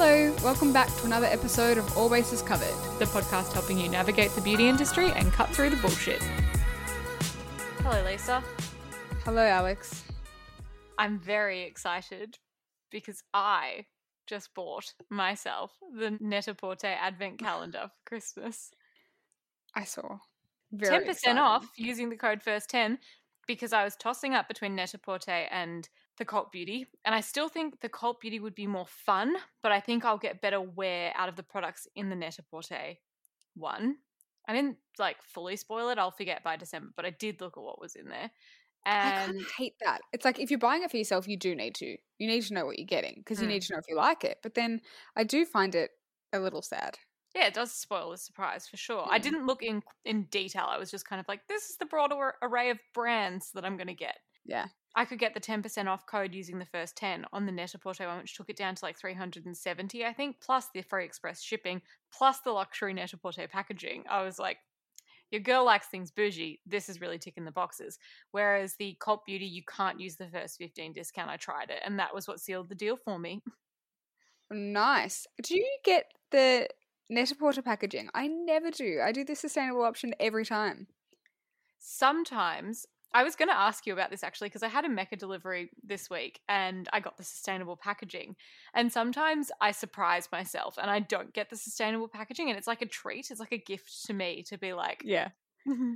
Hello, welcome back to another episode of All Bases Covered. the podcast helping you navigate the beauty industry and cut through the bullshit. Hello, Lisa. Hello, Alex. I'm very excited because I just bought myself the Net-a-Porter Advent Calendar for Christmas. I saw. Very 10% excited. off using the code FIRST10 because I was tossing up between Net-a-Porter and the Cult Beauty. And I still think the Cult Beauty would be more fun, but I think I'll get better wear out of the products in the Net-a-Porter one. I didn't like fully spoil it. I'll forget by December, but I did look at what was in there. I And of hate that. It's like if you're buying it for yourself, you do need to. You need to know what you're getting because you Mm. need to know if you like it. But then I do find it a little sad. yeah, it does spoil the surprise for sure. I Mm. didn't look in in detail. I was just kind of like, this is the broader array of brands that I'm going to get. Yeah. I could get the 10% off code using the first 10 on the Net-a-Porter one, which took it down to like 370, I think, plus the free express shipping, plus the luxury Net-a-Porter packaging. I was like, your girl likes things bougie. This is really ticking the boxes. Whereas the Cult Beauty, you can't use the first 15 discount. I tried it, and that was what sealed the deal for me. Nice. Do you get the Net-a-Porter packaging? I never do. I do the sustainable option every time. sometimes I was going to ask you about this actually because I had a Mecca delivery this week and I got the sustainable packaging. And sometimes I surprise myself and I don't get the sustainable packaging and it's like a treat. It's like a gift to me to be like, Yeah. Mm-hmm,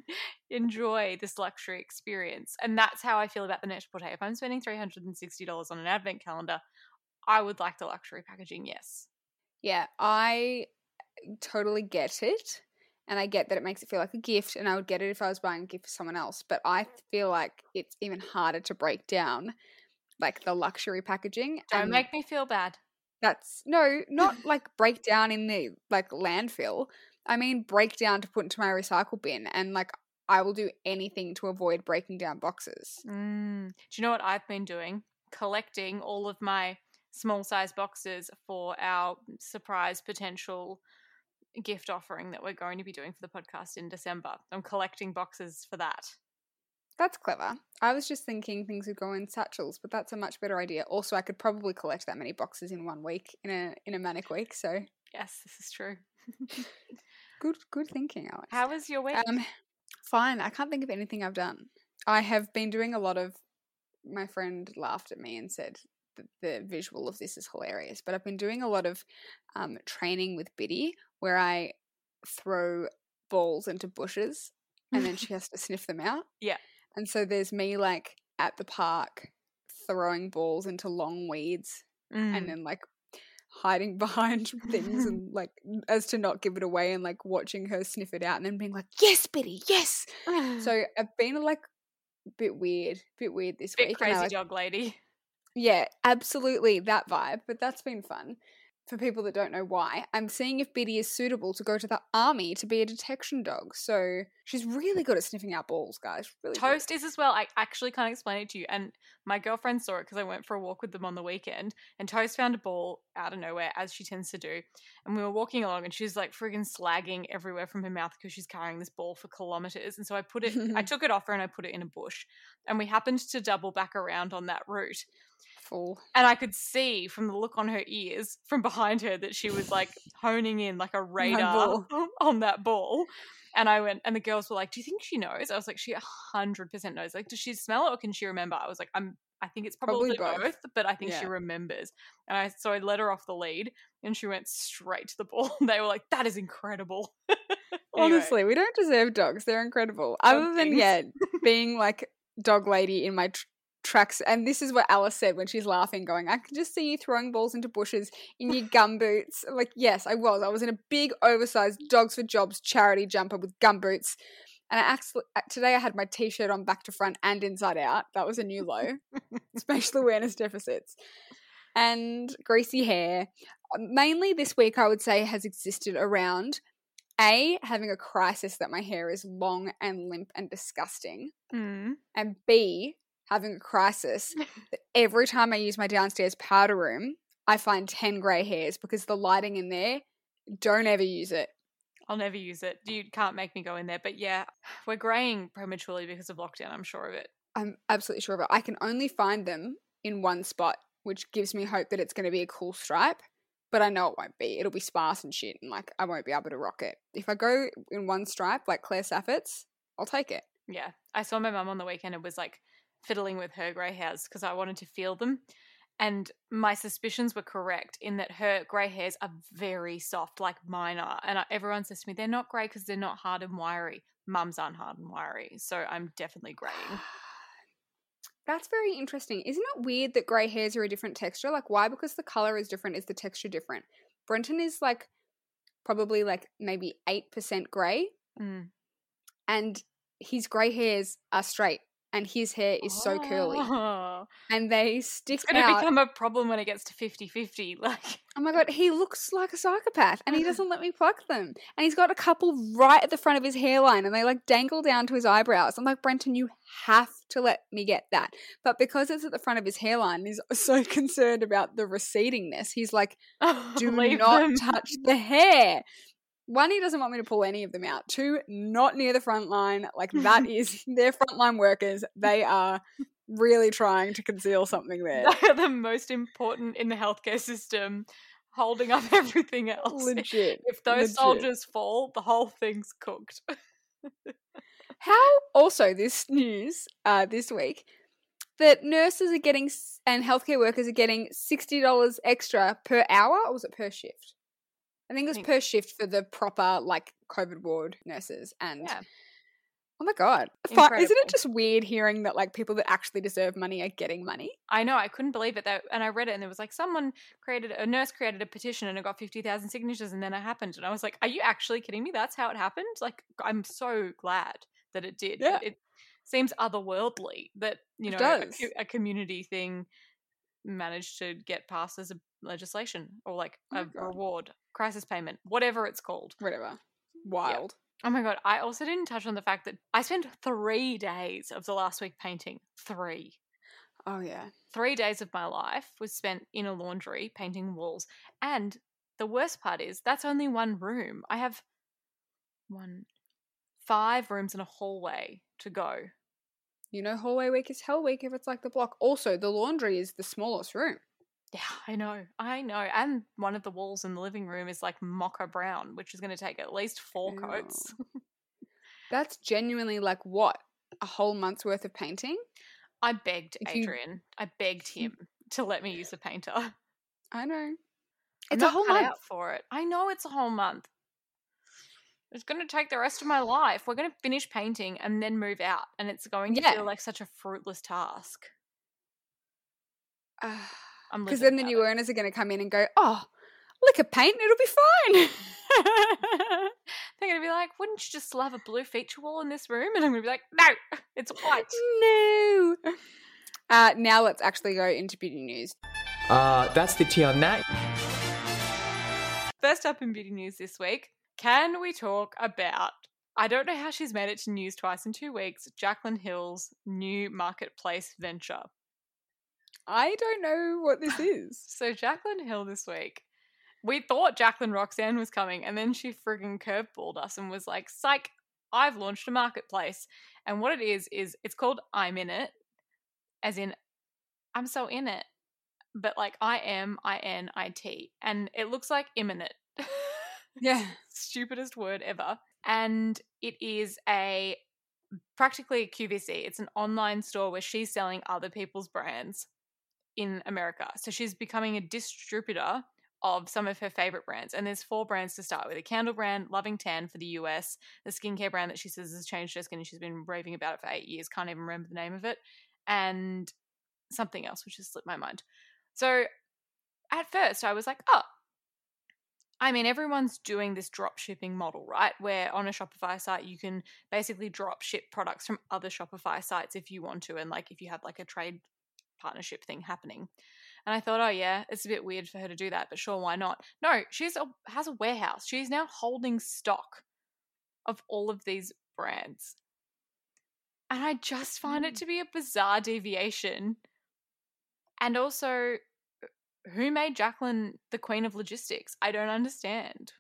enjoy this luxury experience. And that's how I feel about the Net Porte. If I'm spending $360 on an advent calendar, I would like the luxury packaging, yes. Yeah, I totally get it. And I get that it makes it feel like a gift, and I would get it if I was buying a gift for someone else. But I feel like it's even harder to break down, like the luxury packaging. Don't and make me feel bad. that's no, not like break down in the like landfill. I mean break down to put into my recycle bin, and like I will do anything to avoid breaking down boxes. Mm. Do you know what I've been doing? Collecting all of my small size boxes for our surprise potential gift offering that we're going to be doing for the podcast in December. I'm collecting boxes for that. That's clever. I was just thinking things would go in satchels, but that's a much better idea. Also, I could probably collect that many boxes in one week in a in a manic week. So Yes, this is true. good, good thinking, Alex. How was your week? Um, fine. I can't think of anything I've done. I have been doing a lot of. My friend laughed at me and said the visual of this is hilarious, but I've been doing a lot of um, training with Biddy where I throw balls into bushes and then she has to sniff them out. Yeah. And so there's me like at the park throwing balls into long weeds Mm. and then like hiding behind things and like as to not give it away and like watching her sniff it out and then being like, Yes, Biddy, yes. So I've been like a bit weird, bit weird this bit week. and I, crazy like, dog lady. yeah, absolutely that vibe. But that's been fun. For people that don't know why, I'm seeing if Biddy is suitable to go to the army to be a detection dog. So she's really good at sniffing out balls, guys. Really good. Toast is as well. I actually can't explain it to you. And my girlfriend saw it because I went for a walk with them on the weekend. And Toast found a ball out of nowhere, as she tends to do. And we were walking along, and she's like friggin' slagging everywhere from her mouth because she's carrying this ball for kilometers. And so I put it, I took it off her and I put it in a bush. And we happened to double back around on that route. Full. And I could see from the look on her ears from behind her that she was like honing in like a radar on that ball. And I went, and the girls were like, "Do you think she knows?" I was like, "She hundred percent knows. Like, does she smell it or can she remember?" I was like, "I'm. I think it's probably, Probably both. both. but I think she remembers." And I so I let her off the lead, and she went straight to the ball. they were like, "That is incredible." Anyway, Honestly, we don't deserve dogs. They're incredible. Other than yeah, being like dog lady in my tr- tracks, and this is what Alice said when she's laughing, going, "I can just see you throwing balls into bushes in your gum boots." Like, yes, I was. I was in a big, oversized Dogs for Jobs charity jumper with gum boots, and I actually today I had my t-shirt on back to front and inside out. That was a new low. Spatial awareness deficits. And greasy hair. Mainly this week, I would say, has existed around a, having a crisis that my hair is long and limp and disgusting, mm, and B, having a crisis every time I use my downstairs powder room, I find 10 grey hairs because the lighting in there, don't ever use it. I'll never use it. You can't make me go in there. But yeah, we're graying prematurely because of lockdown. I'm sure of it. I'm absolutely sure of it. I can only find them in one spot, which gives me hope that it's going to be a cool stripe. but I know it won't be. It'll be sparse and shit, and like I won't be able to rock it. If I go in one stripe, like Claire Saffitz, I'll take it. Yeah. I saw my mum on the weekend and was like fiddling with her grey hairs because I wanted to feel them. And my suspicions were correct in that her grey hairs are very soft, like mine are. And I, everyone says to me, they're not grey because they're not hard and wiry. Mum's aren't hard and wiry. So I'm definitely greying. That's very interesting. Isn't it weird that grey hairs are a different texture? Like, why? Because the color is different, is the texture different? Brenton is like probably like maybe 8% grey, Mm. and his grey hairs are straight, and his hair is so curly, Oh. and they stick It's going to out. become a problem when it gets to 50 50. Like, oh my god, he looks like a psychopath, and he doesn't let me pluck them. And he's got a couple right at the front of his hairline, and they like dangle down to his eyebrows. I'm like, Brenton, you have to let me get that. But because it's at the front of his hairline, he's so concerned about the recedingness. He's like, do not them. touch the hair. One, he doesn't want me to pull any of them out. Two, not near the front line. Like that is they're frontline workers. They are really trying to conceal something there. They are the most important in the healthcare system, holding up everything else. Legit. If those legit. soldiers fall, the whole thing's cooked. How also this news uh, this week that nurses are getting and healthcare workers are getting sixty dollars extra per hour, or was it per shift? I think it was per shift for the proper like COVID ward nurses and. Yeah. Oh my god! Fi- Isn't it just weird hearing that like people that actually deserve money are getting money? I know, I couldn't believe it. That, and I read it, and there was like someone created a nurse created a petition, and it got fifty thousand signatures, and then it happened, and I was like, "Are you actually kidding me? That's how it happened!" Like, I'm so glad that it did. Yeah. It seems otherworldly that you know a, a community thing managed to get past as a legislation or like Oh a God. reward, crisis payment, whatever it's called. Whatever. Wild. Oh my god! I also didn't touch on the fact that I spent three days of the last week painting. Three. Oh yeah. three days of my life was spent in a laundry painting walls. And the worst part is that's only one room. I have one, five rooms and a hallway to go. You know, hallway week is hell week if it's like the block. Also, the laundry is the smallest room. Yeah, I know, I know. And one of the walls in the living room is like mocha brown, which is going to take at least four coats. That's genuinely like what a whole month's worth of painting. I begged If you- Adrian, I begged him to let me use a painter. I'm I know. It's a whole month. for it. I know it's a whole month. It's going to take the rest of my life. We're going to finish painting and then move out, and it's going to Yeah. feel like such a fruitless task. I'm ah. Because then the without new owners are going to come in and go, oh, lick a paint, it'll be fine. They're going to be like, "Wouldn't you just love a blue feature wall in this room?" And I'm going to be like, "No, it's white." no. Uh, now let's actually go into beauty news. Uh, that's the tea on that. First up in beauty news this week, can we talk about? I don't know how she's made it to news twice in two weeks. Jaclyn Hill's new marketplace venture. I don't know what this is. So Jaclyn Hill this week, we thought Jaclyn Roxanne was coming, and then she friggin' curveballed us and was like, "Psych, I've launched a marketplace." And what it is is it's called I'm in it, as in I'm so in it, but like I am I N I T, and it looks like imminent. yeah. Stupidest word ever. And it is a practically a QVC. It's an online store where she's selling other people's brands in America. So she's becoming a distributor of some of her favorite brands. And there's four brands to start with a candle brand, Loving Tan for the US, the skincare brand that she says has changed her skin and she's been raving about it for eight years, can't even remember the name of it, and something else, which has slipped my mind. So at first I was like, oh, I mean, everyone's doing this drop shipping model, right? Where on a Shopify site, you can basically drop ship products from other Shopify sites if you want to. And like if you have like a trade partnership thing happening. And I thought, oh yeah, it's a bit weird for her to do that, but sure, why not? No, she's a, has a warehouse. She's now holding stock of all of these brands. And I just find it to be a bizarre deviation. And also, who made Jaclyn the queen of logistics? I don't understand.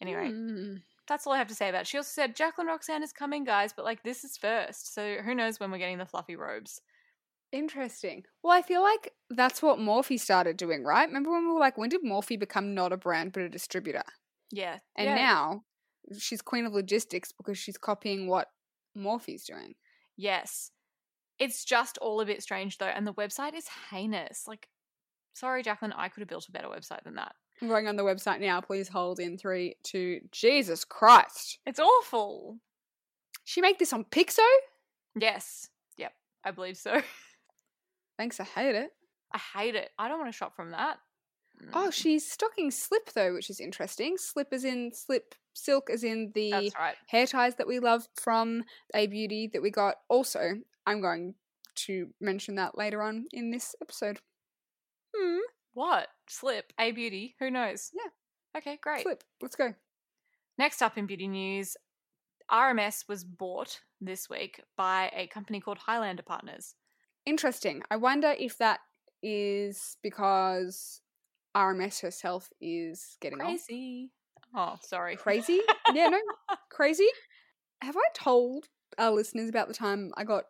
Anyway, Hmm. that's all I have to say about it. She also said Jaclyn Roxanne is coming, guys, but like this is first. So who knows when we're getting the fluffy robes. Interesting. Well, I feel like that's what Morphe started doing, right? Remember when we were like, when did Morphe become not a brand but a distributor? Yeah. And yeah. now she's queen of logistics because she's copying what Morphe's doing. Yes. It's just all a bit strange though, and the website is heinous. Like, sorry, Jaclyn, I could have built a better website than that. I'm going on the website now. Please hold in three, two. Jesus Christ! It's awful. She make this on Pixo? Yes. Yep. I believe so. Thanks, I hate it. I hate it. I don't want to shop from that. Oh, Mm, she's stocking slip though, which is interesting. Slip as in slip, silk as in the right. hair ties that we love from A Beauty that we got. Also, I'm going to mention that later on in this episode. Hmm. What? Slip. A beauty. Who knows? Yeah. Okay, great. Slip. Let's go. Next up in beauty news, RMS was bought this week by a company called Highlander Partners. Interesting. I wonder if that is because RMS herself is getting. Crazy. Oh, sorry. Crazy? yeah, no, crazy. Have I told our listeners about the time I got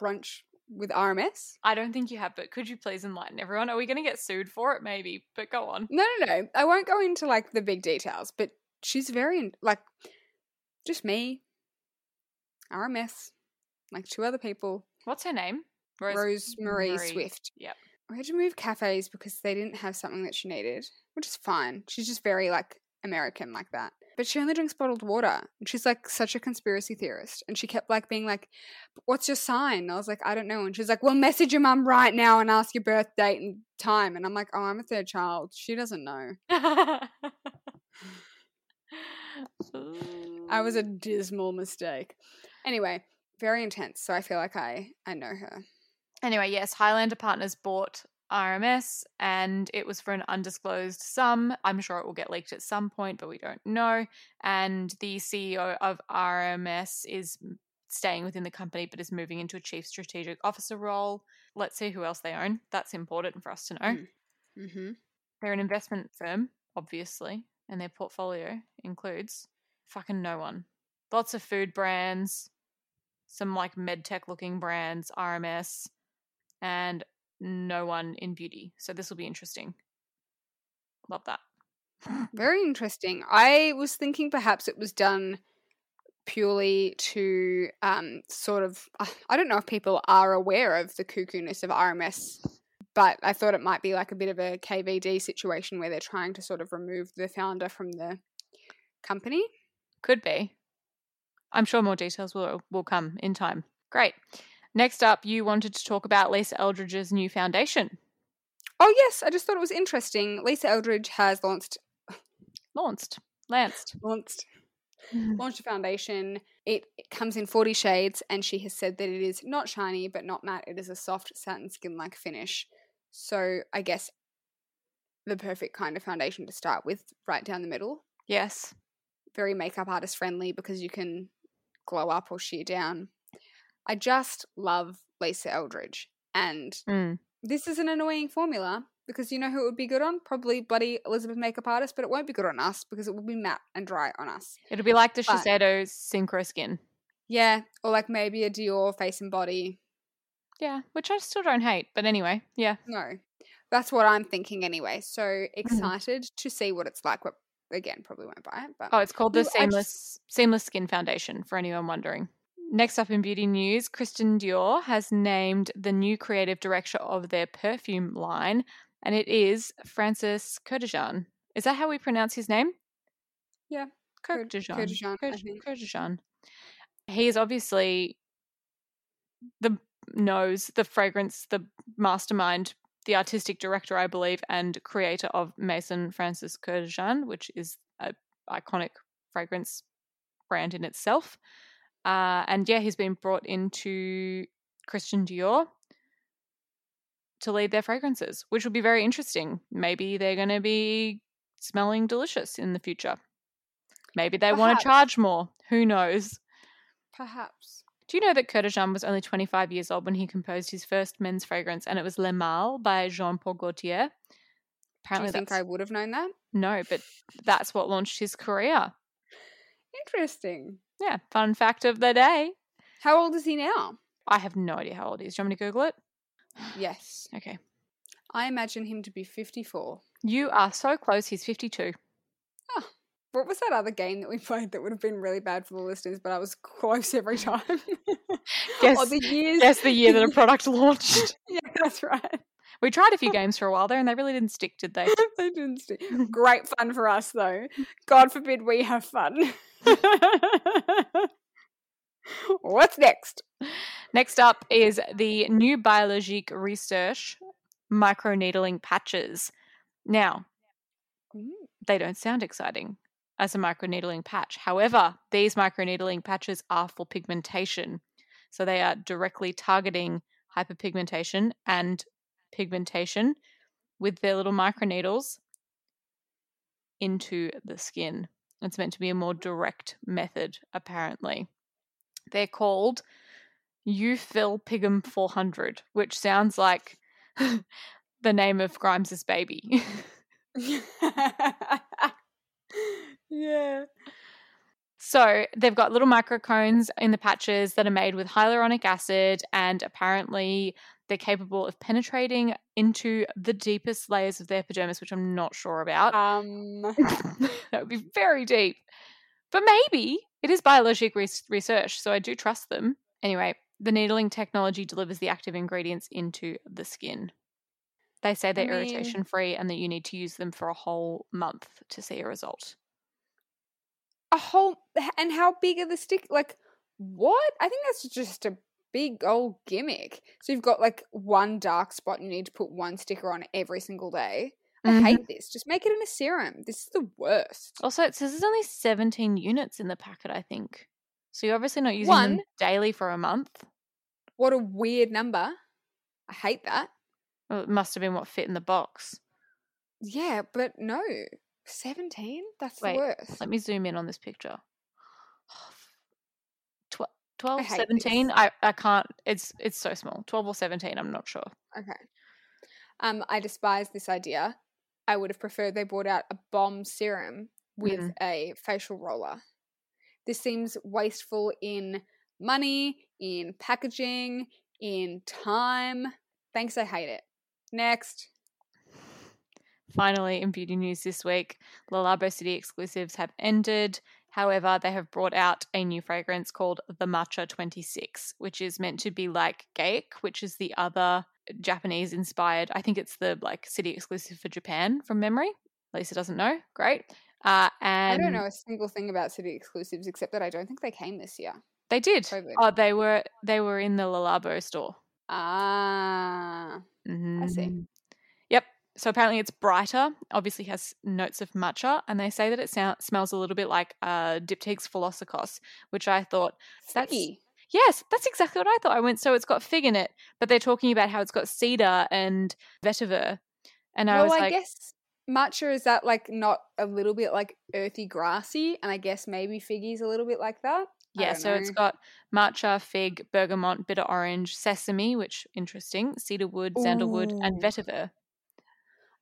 brunch with RMS? I don't think you have, but could you please enlighten everyone? Are we going to get sued for it? Maybe, but go on. No, no, no. I won't go into like the big details, but she's very like just me, RMS, like two other people, What's her name? Rose Marie Marie. Swift. Yep. We had to move cafes because they didn't have something that she needed, which is fine. She's just very like American like that. But she only drinks bottled water. And she's like such a conspiracy theorist. And she kept like being like, What's your sign? And I was like, I don't know. And she's like, Well, message your mum right now and ask your birth date and time. And I'm like, Oh, I'm a third child. She doesn't know. I was a dismal mistake. Anyway, very intense. So I feel like I I know her. Anyway, yes, Highlander Partners bought RMS and it was for an undisclosed sum. I'm sure it will get leaked at some point, but we don't know. And the CEO of RMS is staying within the company but is moving into a chief strategic officer role. Let's see who else they own. That's important for us to know. Mm. Mm-hmm. They're an investment firm, obviously, and their portfolio includes fucking no one. Lots of food brands, some like medtech looking brands, RMS, and no one in beauty. So this will be interesting. Love that. Very interesting. I was thinking perhaps it was done purely to um, sort of. uh, I don't know if people are aware of the cuckoo-ness of RMS, but I thought it might be like a bit of a KVD situation where they're trying to sort of remove the founder from the company. Could be. I'm sure more details will will come in time. Great. Next up, you wanted to talk about Lisa Eldridge's new foundation. Oh yes, I just thought it was interesting. Lisa Eldridge has launched Launched. Lanced. launched mm. launched a foundation. It, it comes in 40 shades, and she has said that it is not shiny but not matte. It is a soft satin skin like finish. So I guess the perfect kind of foundation to start with, right down the middle. Yes. Very makeup artist friendly because you can glow up or sheer down. I just love Lisa Eldridge. And Mm. this is an annoying formula because you know who it would be good on? Probably bloody Elizabeth makeup artist, but it won't be good on us because it will be matte and dry on us. It'll be like the But- Shiseido Synchro Skin. Yeah, or like maybe a Dior face and body. Yeah, which I still don't hate. But anyway, yeah. No, that's what I'm thinking anyway. So Mm-hmm. excited to see what it's like. But again, probably won't buy it. But Oh, it's called the Ooh, I just- Seamless Seamless Skin Foundation for anyone wondering. Next up in beauty news, Christian Dior has named the new creative director of their perfume line, and it is Francis Kurkdjian. Is that how we pronounce his name? Yeah, Kur- Kurkdjian. Kurkdjian, I Kur- think. Kurkdjian. He is obviously the nose, the fragrance, the mastermind, the artistic director, I believe, and creator of Maison Francis Kurkdjian, which is a iconic fragrance brand in itself. Uh, and yeah, he's been brought into Christian Dior to lead their fragrances, which will be very interesting. Maybe they're going to be smelling delicious in the future. Maybe they want to charge more. Who knows? perhaps. Do you know that Kurkdjian was only 25 years old when he composed his first men's fragrance, and it was Le Male by Jean Paul Gaultier? Do Apparently, you think I would have known that? no, but that's what launched his career. Interesting. Yeah, fun fact of the day. How old is he now? I have no idea how old he is. Do you want me to Google it? Yes. Okay. I imagine him to be 54. You are so close. He's 52. Ah, what was that other game that we played that would have been really bad for the listeners, but I was close every time? Guess- oh, the years. Guess the year that a product launched. yeah, that's right. We tried a few games for a while there and they really didn't stick, did they? they didn't stick. Great fun for us, though. God forbid we have fun. What's next? Next up is the new Biologique Research microneedling patches. Now, mm. they don't sound exciting as a microneedling patch. However, these microneedling patches are for pigmentation. So they are directly targeting hyperpigmentation and pigmentation with their little microneedles into the skin. It's meant to be a more direct method, apparently. They're called Eufil Pigum 400, which sounds like the name of Grimes's baby. yeah. So they've got little microcones in the patches that are made with hyaluronic acid, and apparently they're capable of penetrating into the deepest layers of the epidermis, which I'm not sure about. Um. that would be very deep. But maybe it is biologic res- research, so I do trust them. Anyway, the needling technology delivers the active ingredients into the skin. They say they're mean- irritation free and that you need to use them for a whole month to see a result. a whole and how big are the stick like what i think that's just a big old gimmick so you've got like one dark spot and you need to put one sticker on every single day i Mhm. hate this just make it in a serum this is the worst Also, it says there's only 17 units in the packet, I think. So you're obviously not using them One. daily for a month. what a weird number i hate that Well, it must have been what fit in the box. yeah but no 17 that's Wait, the worst Let me zoom in on this picture. Tw- 12, hate 17? this. I, I can't. It's it's so small. 12 or 17, I'm not sure. okay um i despise this idea i would have preferred they brought out a bomb serum with Mhm. a facial roller this seems wasteful in money in packaging in time thanks i hate it next Finally, in beauty news this week, Le Labo City exclusives have ended. However, they have brought out a new fragrance called the Matcha 26, which is meant to be like Gaiac, which is the other Japanese inspired. I think it's the like city exclusive for Japan from memory. Lisa doesn't know. Great. Uh, and i don't know a single thing about city exclusives except that i don't think they came this year They did. COVID. Oh, they were they were in the Le Labo store. ah I see. So apparently it's brighter. Obviously has notes of matcha, and they say that it sound, smells a little bit like uh, Diptyque's Philosykos, which I thought That's- figgy Yes, that's exactly what I thought. I went, so it's got fig in it, but they're talking about how it's got cedar and vetiver. And I well was i like, guess matcha is that like not a little bit like earthy grassy and i guess maybe figgy's a little bit like that yeah, so it's know. got matcha, fig, bergamot, bitter orange, sesame, which interesting, cedarwood, sandalwood, and vetiver.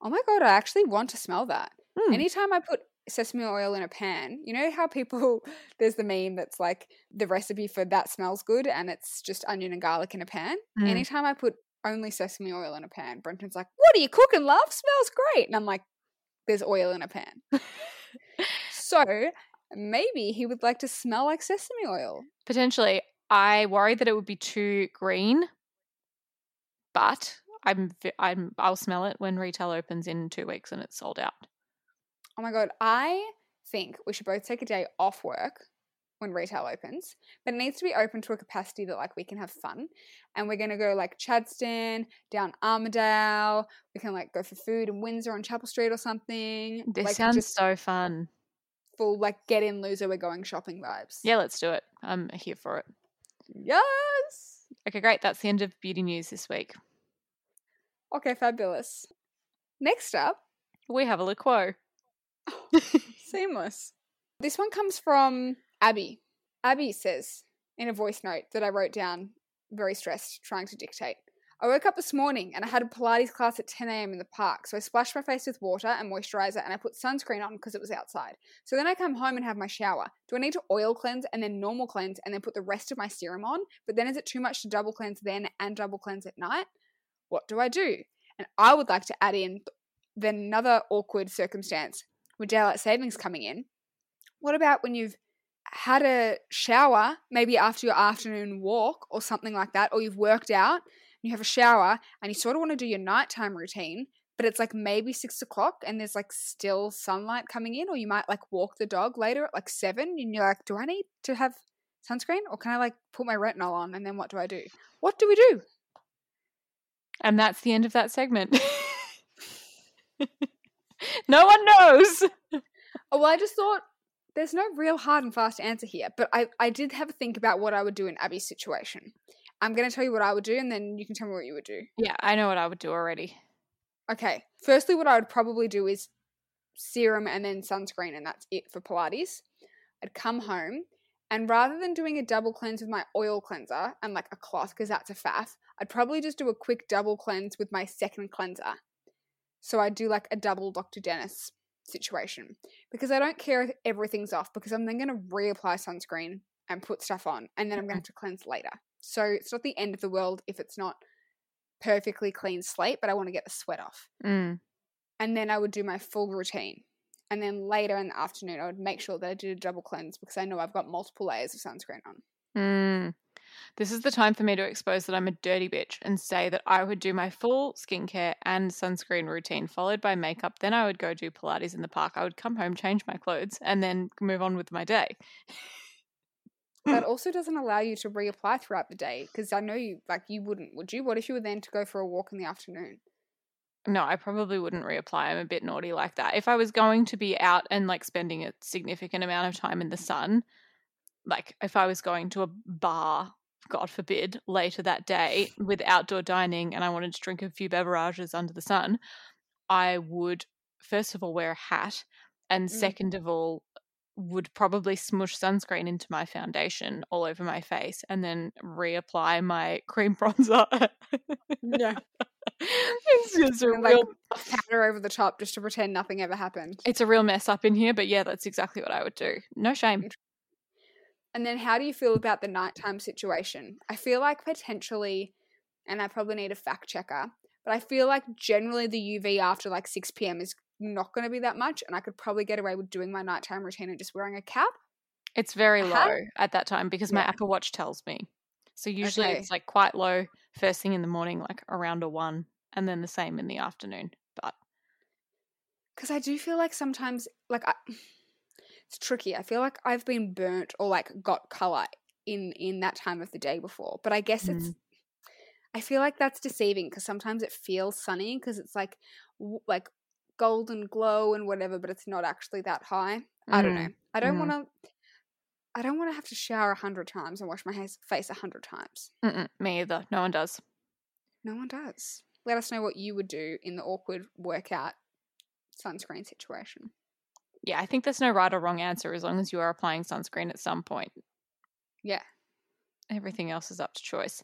Oh my god i actually want to smell that Mm. Anytime I put sesame oil in a pan, you know how people there's the meme that's like the recipe for that smells good and it's just onion and garlic in a pan. Mm. Anytime I put only sesame oil in a pan, Brenton's like, "What are you cooking, love? Smells great." And I'm like, "There's oil in a pan." so, maybe he would like to smell like sesame oil. Potentially, I worry that it would be too green, but I'm I'm I'll smell it when retail opens in two weeks and it's sold out. Oh my god, I think we should both take a day off work when retail opens, but it needs to be open to a capacity that like we can have fun. And we're gonna go like Chadstone, down Armadale. We can like go for food in Windsor on Chapel Street or something. This like sounds just so fun. full like get in loser, we're going shopping vibes. Yeah, let's do it. I'm here for it. Yes. Okay, great. That's the end of beauty news this week. Okay, fabulous. Next up, We have a liqueur. Seamless. This one comes from Abby. Abby says in a voice note that I wrote down, very stressed, trying to dictate. I woke up this morning and I had a Pilates class at 10 a.m. in the park. So I splashed my face with water and moisturizer and I put sunscreen on because it was outside. So then I come home and have my shower. Do I need to oil cleanse and then normal cleanse and then put the rest of my serum on? But then is it too much to double cleanse then and double cleanse at night? What do I do? And I would like to add in then another awkward circumstance with daylight savings coming in. What about when you've had a shower, maybe after your afternoon walk or something like that, or you've worked out and you have a shower and you sort of want to do your nighttime routine, but it's like maybe six o'clock and there's like still sunlight coming in, or you might like walk the dog later at like seven and you're like, do I need to have sunscreen or can I like put my retinol on and then what do I do? What do we do? And that's the end of that segment. no one knows. Oh, well, I just thought there's no real hard and fast answer here, but I, I did have a think about what I would do in Abby's situation. I'm going to tell you what I would do and then you can tell me what you would do. Yeah, I know what I would do already. Okay. Firstly, what I would probably do is serum and then sunscreen, and that's it for Pilates. I'd come home, and rather than doing a double cleanse with my oil cleanser and like a cloth, because that's a faff, I'd probably just do a quick double cleanse with my second cleanser. So I'd do like a double Dr. Dennis situation because I don't care if everything's off because I'm then going to reapply sunscreen and put stuff on, and then I'm going to have to cleanse later. So it's not the end of the world if it's not perfectly clean slate, but I want to get the sweat off. Mm. And then I would do my full routine. And then later in the afternoon, I would make sure that I did a double cleanse because I know I've got multiple layers of sunscreen on. Mm. This is the time for me to expose that I'm a dirty bitch and say that I would do my full skincare and sunscreen routine, followed by makeup. Then I would go do Pilates in the park. I would come home, change my clothes, and then move on with my day. that also doesn't allow you to reapply throughout the day because I know you like you wouldn't, would you? What if you were then to go for a walk in the afternoon? No, I probably wouldn't reapply. I'm a bit naughty like that. If I was going to be out and like spending a significant amount of time in the sun, like if I was going to a bar, God forbid, later that day with outdoor dining and I wanted to drink a few beverages under the sun, I would first of all wear a hat and Mm. second of all would probably smush sunscreen into my foundation all over my face and then reapply my cream bronzer. Yeah. it's just a And, like real powder over the top just to pretend nothing ever happened. it's a real mess up in here, but yeah, that's exactly what I would do. No shame. And then how do you feel about the nighttime situation? I feel like potentially, and I probably need a fact checker, but I feel like generally the UV after like 6 p.m. is not going to be that much, and I could probably get away with doing my nighttime routine and just wearing a cap. It's very low hat? at that time because my Yeah. Apple Watch tells me. So usually Okay. it's like quite low first thing in the morning, like around a one, and then the same in the afternoon. But Because I do feel like sometimes, like, I, it's tricky. I feel like I've been burnt or like got color in in that time of the day before, but I guess it's. I feel like that's deceiving because sometimes it feels sunny because it's like w- like golden glow and whatever, but it's not actually that high. I don't know. I don't mm. want to. I don't want to have to shower a hundred times and wash my face a hundred times. mm-mm, me either. No one does. No one does. Let us know what you would do in the awkward workout sunscreen situation. Yeah, I think there's no right or wrong answer as long as you are applying sunscreen at some point. Yeah. Everything else is up to choice.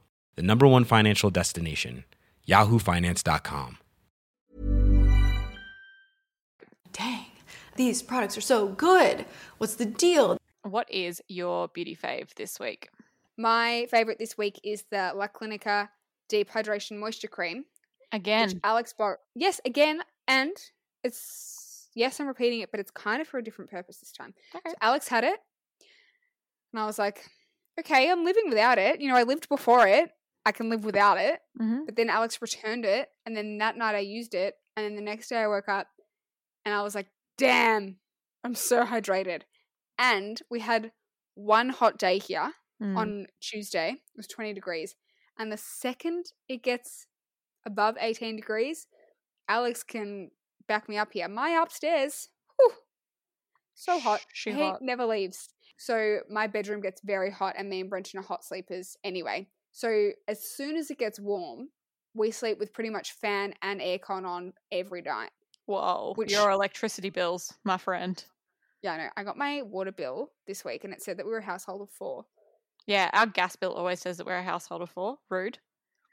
the number one financial destination, yahoofinance.com. Dang, these products are so good. What's the deal? What is your beauty fave this week? My favorite this week is the La Clinica Deep Hydration Moisture Cream. Again, Which Alex bought. Yes, again, and it's yes, I'm repeating it, but it's kind of for a different purpose this time. Okay. So Alex had it, and I was like, okay, I'm living without it. You know, I lived before it. I can live without it. Mhm. But then Alex returned it, and then that night I used it, and then the next day I woke up and I was like, damn, I'm so hydrated. And we had one hot day here Mm. on Tuesday. It was 20 degrees. And the second it gets above 18 degrees, Alex can back me up here. My upstairs, whew, so hot. She heat hot. never leaves. So my bedroom gets very hot, and me and Brenton are hot sleepers anyway. So as soon as it gets warm, we sleep with pretty much fan and aircon on every night. Whoa, which- your electricity bills, my friend. Yeah, I know. I got my water bill this week, and it said that we were a household of four. Yeah, our gas bill always says that we're a household of four. Rude.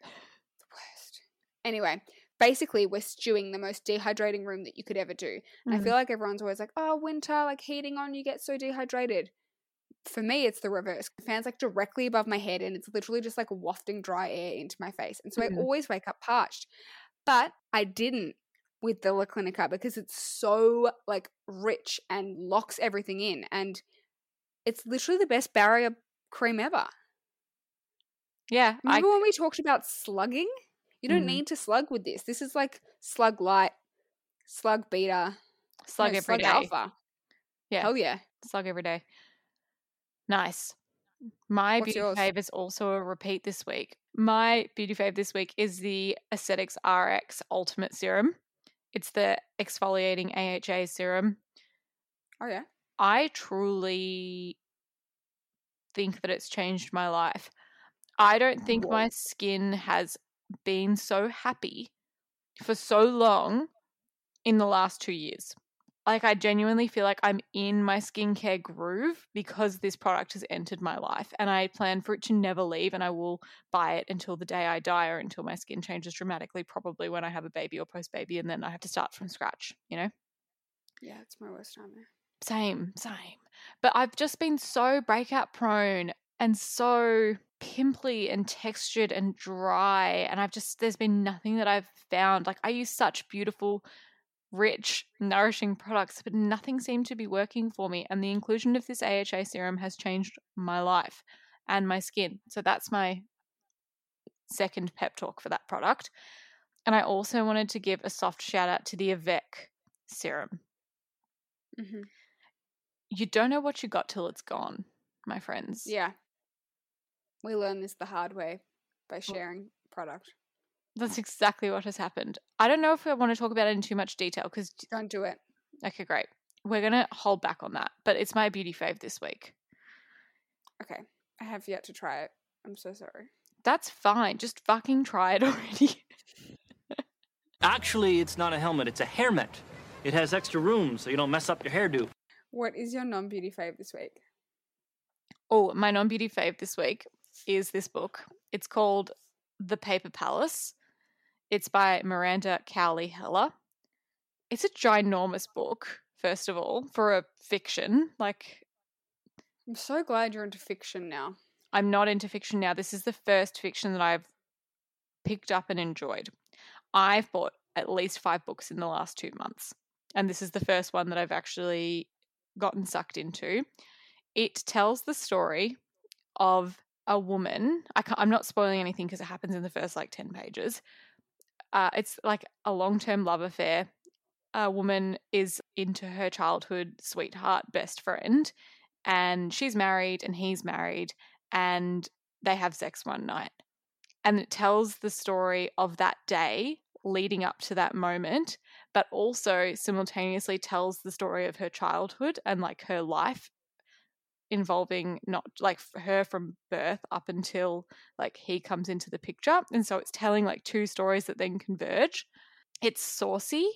the worst. Anyway, basically, we're stewing the most dehydrating room that you could ever do. And I Mhm. feel like everyone's always like, oh, winter, like heating on, you get so dehydrated. For me, it's the reverse. The fan's like directly above my head, and it's literally just like wafting dry air into my face. And so Mhm. I always wake up parched. But I didn't with the La Clinica because it's so like rich and locks everything in. And it's literally the best barrier cream ever. Yeah, I Remember when we talked about slugging? You don't Mhm. need to slug with this. This is like slug light, slug beta, slug no, every slug day. alpha. Yeah, Hell yeah. slug every day. Nice. My What's beauty yours? fave is also a repeat this week. My beauty fave this week is the Aesthetics RX Ultimate Serum. It's the exfoliating AHA serum. Oh yeah. I truly think that it's changed my life. I don't think Whoa. my skin has been so happy for so long in the last two years. Like, I genuinely feel like I'm in my skincare groove because this product has entered my life, and I plan for it to never leave. And I will buy it until the day I die or until my skin changes dramatically, probably when I have a baby or post baby, and then I have to start from scratch, you know? Yeah, it's my worst nightmare. Same, same. But I've just been so breakout prone and so pimply and textured and dry. And I've just, there's been nothing that I've found. Like, I use such beautiful, rich, nourishing products, but nothing seemed to be working for me. And the inclusion of this AHA serum has changed my life and my skin. So that's my second pep talk for that product. And I also wanted to give a soft shout out to the Avec serum hmm you don't know what you got till it's gone, my friends. Yeah. We learned this the hard way by sharing product. That's exactly what has happened. I don't know if I want to talk about it in too much detail because, Don't do it. okay, great. We're going to hold back on that, but it's my beauty fave this week. Okay. I have yet to try it. I'm so sorry. That's fine. Just fucking try it already. Actually, it's not a helmet, it's a hairmet. It has extra room so you don't mess up your hairdo. What is your non beauty fave this week? oh, my non beauty fave this week is this book. It's called The Paper Palace. It's by Miranda Cowley Heller. It's a ginormous book, first of all, for a fiction. Like, I'm so glad you're into fiction now. I'm not into fiction now. This is the first fiction that I've picked up and enjoyed. I've bought at least five books in the last two months, and this is the first one that I've actually gotten sucked into. It tells the story of a woman. I can't, I'm not spoiling anything because it happens in the first like 10 pages. Uh, it's like a long term love affair. A woman is into her childhood sweetheart, best friend, and she's married and he's married and they have sex one night. And it tells the story of that day leading up to that moment, but also simultaneously tells the story of her childhood and like her life involving not like her from birth up until like he comes into the picture. And so it's telling like two stories that then converge. It's saucy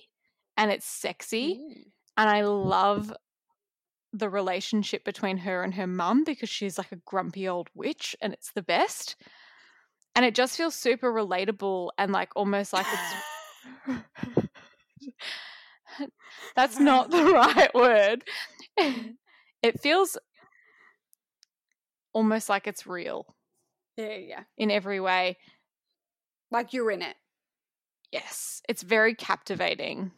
and it's sexy Mm. and I love the relationship between her and her mum because she's like a grumpy old witch and it's the best. And it just feels super relatable and like almost like it's That's not the right word. It feels almost like it's real Yeah, yeah, yeah. in every way. Like you're in it. Yes, it's very captivating.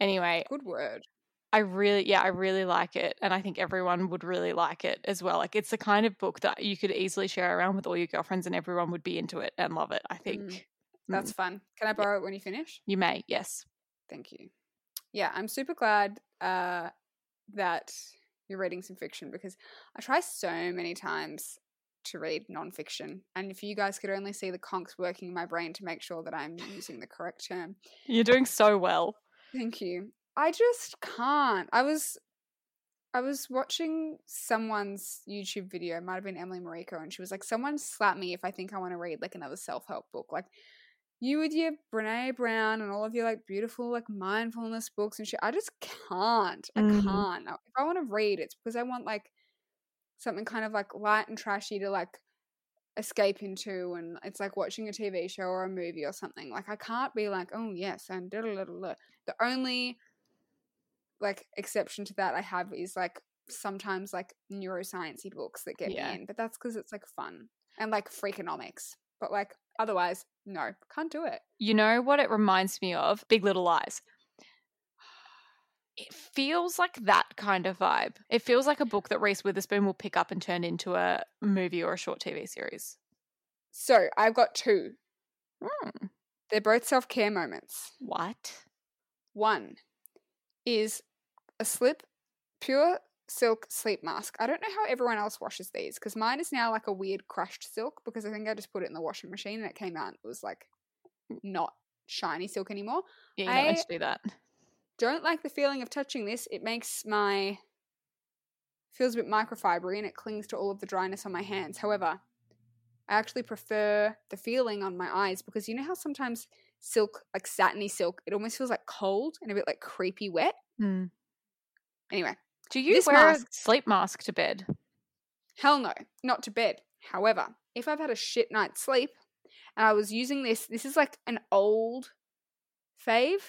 Anyway, Good word. I really, yeah, I really like it. And I think everyone would really like it as well. Like, it's the kind of book that you could easily share around with all your girlfriends and everyone would be into it and love it, I think. Mm, That's Mm. fun. Can I borrow it when you finish? You may, yes. Thank you. Yeah, I'm super glad uh, that you're reading some fiction because I try so many times to read nonfiction. And if you guys could only see the conks working in my brain to make sure that I'm using the correct term. You're doing so well. Thank you. I just can't. I was I was watching someone's YouTube video, it might have been Emily Mariko, and she was like, Someone slap me if I think I want to read like another self-help book. Like you with your Brene Brown and all of your like beautiful like mindfulness books and shit. I just can't. I Mhm. can't. If I want to read, it's because I want like something kind of like light and trashy to like escape into and it's like watching a TV show or a movie or something. Like I can't be like, oh yes, and da da da da. The only like exception to that I have is like sometimes like neurosciencey books that get Yeah. me in, but that's because it's like fun and like freakonomics. But like otherwise, no, can't do it. You know what it reminds me of? Big Little Lies. It feels like that kind of vibe. It feels like a book that Reese Witherspoon will pick up and turn into a movie or a short TV series. So I've got two. Hmm. They're both self care moments. What? One is a slip, pure silk sleep mask. I don't know how everyone else washes these because mine is now like a weird crushed silk because I think I just put it in the washing machine and it came out and it was like not shiny silk anymore. Yeah, not meant I- to do that. Don't like the feeling of touching this. It makes my feels a bit microfibery and it clings to all of the dryness on my hands. However, I actually prefer the feeling on my eyes because you know how sometimes silk, like satiny silk, it almost feels like cold and a bit like creepy wet. Hmm. Anyway, Do you This wear mask- a sleep mask to bed? Hell no, not to bed. However, if I've had a shit night's sleep and I was using this, this is like an old fave,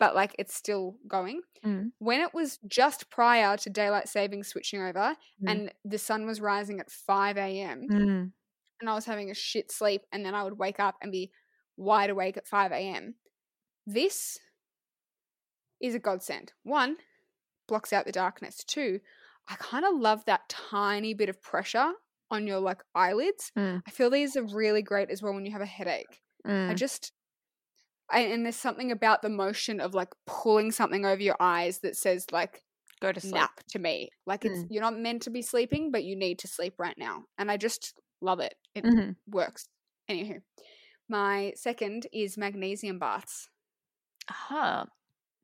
but like it's still going. Mm. When it was just prior to daylight savings switching over Mm. and the sun was rising at 5 a.m. Mm. and I was having a shit sleep and then I would wake up and be wide awake at 5 a.m. This is a godsend. One, blocks out the darkness. too. I kind of love that tiny bit of pressure on your like eyelids. Mm. I feel these are really great as well when you have a headache. I Mm. just I, and there's something about the motion of like pulling something over your eyes that says like Go to sleep. nap to me. Like it's Mm. you're not meant to be sleeping, but you need to sleep right now. And I just love it. It Mhm. works. Anywho, my second is magnesium baths. Huh.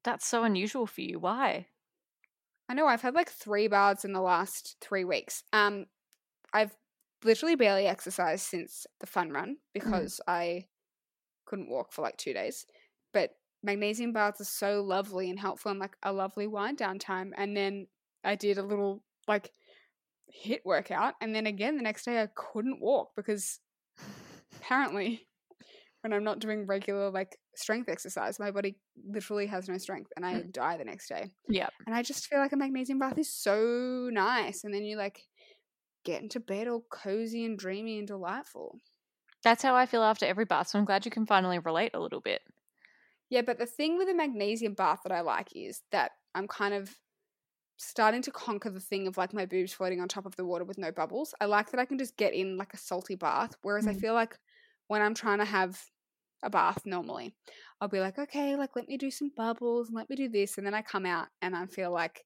That's so unusual for you. Why? I know I've had like three baths in the last three weeks. Um, I've literally barely exercised since the fun run because I couldn't walk for like two days. But magnesium baths are so lovely and helpful and like a lovely wind down time. And then I did a little like HIIT workout, and then again the next day I couldn't walk because apparently when I'm not doing regular like strength exercise, my body literally has no strength and I die the next day. Yeah. And I just feel like a magnesium bath is so nice. And then you like get into bed all cozy and dreamy and delightful. That's how I feel after every bath. So I'm glad you can finally relate a little bit. Yeah, but the thing with a magnesium bath that I like is that I'm kind of starting to conquer the thing of like my boobs floating on top of the water with no bubbles. I like that I can just get in like a salty bath. Whereas I Mm. feel like when I'm trying to have a bath normally, I'll be like, okay, like let me do some bubbles and let me do this. And then I come out and I feel like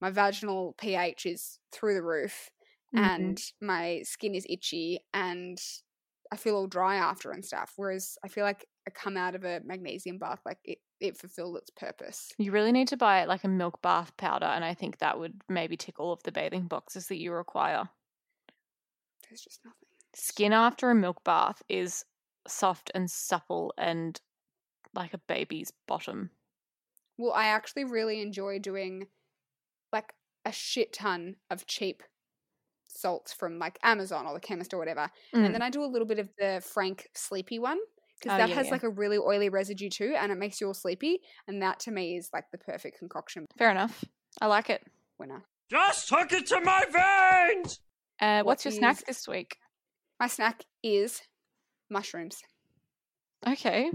my vaginal pH is through the roof Mhm. and my skin is itchy and I feel all dry after and stuff. Whereas I feel like I come out of a magnesium bath like it, it fulfilled its purpose. You really need to buy like a milk bath powder, and I think that would maybe tick all of the bathing boxes that you require. There's just nothing. Skin after a milk bath is soft and supple and like a baby's bottom. Well, I actually really enjoy doing like a shit ton of cheap salts from like Amazon or the chemist or whatever. Mm. And then I do a little bit of the Frank Sleepy one because Oh, that yeah, has yeah. like a really oily residue too and it makes you all sleepy. And that to me is like the perfect concoction Fair enough. I like it. winner. Just hook it to my veins! Uh, What what's your snack this week? My snack is mushrooms. Okay.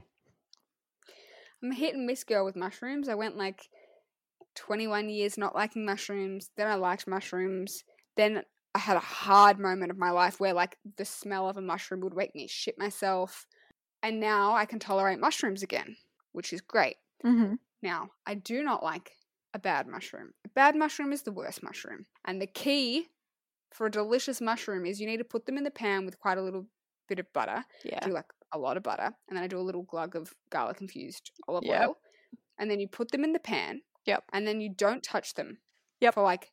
I'm a hit and miss girl with mushrooms. I went like 21 years not liking mushrooms. Then I liked mushrooms. Then I had a hard moment of my life where like the smell of a mushroom would make me shit myself. And now I can tolerate mushrooms again, which is great. Mm-hmm. Now, I do not like a bad mushroom. A bad mushroom is the worst mushroom. And the key for a delicious mushroom is you need to put them in the pan with quite a little bit of butter. Yeah. Do like a lot of butter. And then I do a little glug of garlic infused olive Yep. oil. And then you put them in the pan. Yep. And then you don't touch them. Yep. For like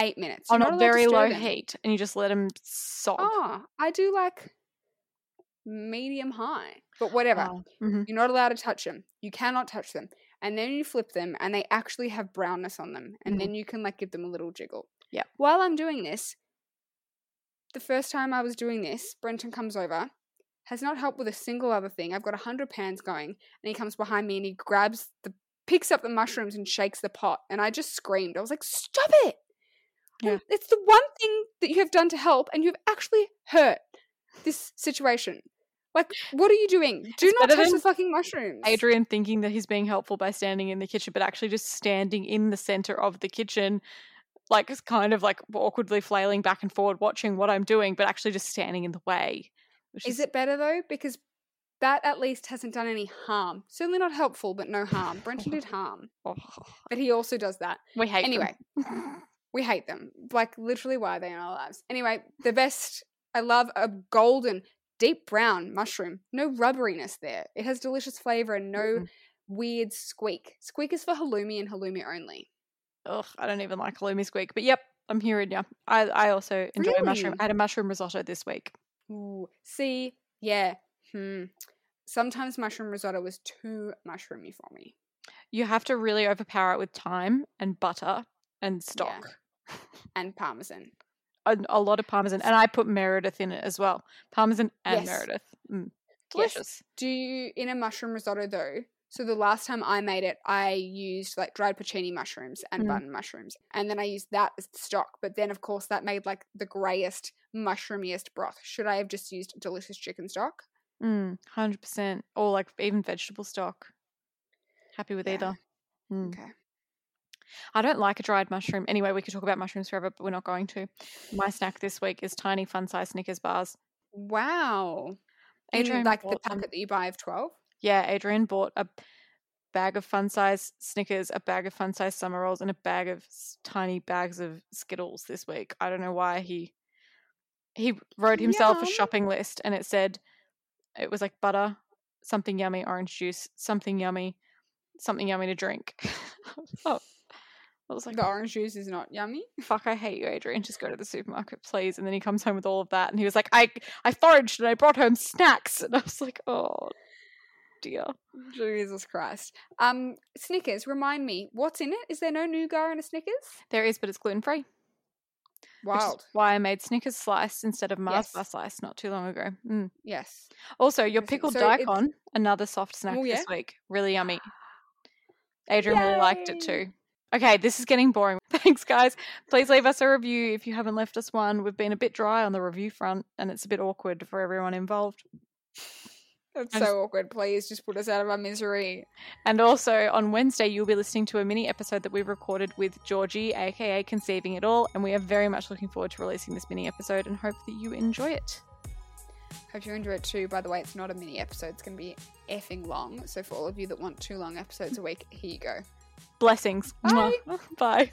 eight minutes. On You're a allowed to very low them. heat, and you just let them sob. Ah, I do like medium high. But whatever. Oh, mhm. You're not allowed to touch them. You cannot touch them. And then you flip them and they actually have brownness on them. And Mhm. then you can like give them a little jiggle. Yep. While I'm doing this, the first time I was doing this, Brenton comes over, has not helped with a single other thing. I've got a hundred pans going, and he comes behind me and he grabs the picks up the mushrooms and shakes the pot. And I just screamed. I was like, Stop it! Yeah. It's the one thing that you have done to help, and you've actually hurt this situation. Like, what are you doing? Do It's not touch the fucking mushrooms. Adrian thinking that he's being helpful by standing in the kitchen, but actually just standing in the center of the kitchen, like it's kind of like awkwardly flailing back and forward, watching what I'm doing, but actually just standing in the way. Which Is it better though? Because that at least hasn't done any harm. Certainly not helpful, but no harm. Brenton did harm, Oh, but he also does that. we hate them. Anyway, we hate them. Like literally, why are they in our lives? Anyway, the best. I love a golden, deep brown mushroom. No rubberiness there. It has delicious flavor and no Mm-mm. weird squeak. Squeak is for halloumi and halloumi only. Ugh, I don't even like halloumi squeak, but yep, I'm hearing you. I I also enjoy mushroom. Really? I had a mushroom risotto this week. Ooh, see, yeah. Hmm. Sometimes mushroom risotto was too mushroomy for me. You have to really overpower it with thyme and butter and stock. And parmesan. A, a lot of parmesan, and I put Meredith in it as well. Parmesan and Yes. Meredith. Mm. Yes. Delicious. Do you in a mushroom risotto though? So the last time I made it, I used like dried porcini mushrooms and Mm. button mushrooms, and then I used that as the stock. But then, of course, that made like the greyest, mushroomiest broth. Should I have just used delicious chicken stock? Mm, 100%. Or like even vegetable stock. Happy with Yeah. either. Mm. Okay. I don't like a dried mushroom. Anyway, we could talk about mushrooms forever, but we're not going to. My snack this week is tiny fun size Snickers bars. Wow. Adrian like the bought them. packet that you buy of twelve. Yeah, Adrian bought a bag of fun size Snickers, a bag of fun size summer rolls, and a bag of tiny bags of Skittles this week. I don't know why he he wrote himself a shopping list and it said it was like butter, something yummy, orange juice, something yummy, something yummy to drink. oh, I was like, The orange juice is not yummy. fuck, I hate you, Adrian. Just go to the supermarket, please. And then he comes home with all of that, and he was like, I, I foraged and I brought home snacks, and I was like, oh dear. Jesus Christ. Um, Snickers. Remind me, what's in it? Is there no nougat in a Snickers? There is, but it's gluten free. Wild. Why I made Snickers slice instead of Mars Yes. bar slice not too long ago. Mm. Yes. Also, your pickled So daikon, another soft snack Oh, this week. Really yummy. Adrian really liked it too. Okay, this is getting boring. Thanks, guys. Please leave us a review if you haven't left us one. We've been a bit dry on the review front, and it's a bit awkward for everyone involved. That's just- so awkward. Please just put us out of our misery. And also on Wednesday, you'll be listening to a mini episode that we've recorded with Georgie, aka Conceiving It All, and we are very much looking forward to releasing this mini episode and hope that you enjoy it. Hope you enjoy it too. By the way, it's not a mini episode. It's going to be effing long. So for all of you that want two long episodes a week, here you go. Blessings. Bye. Bye.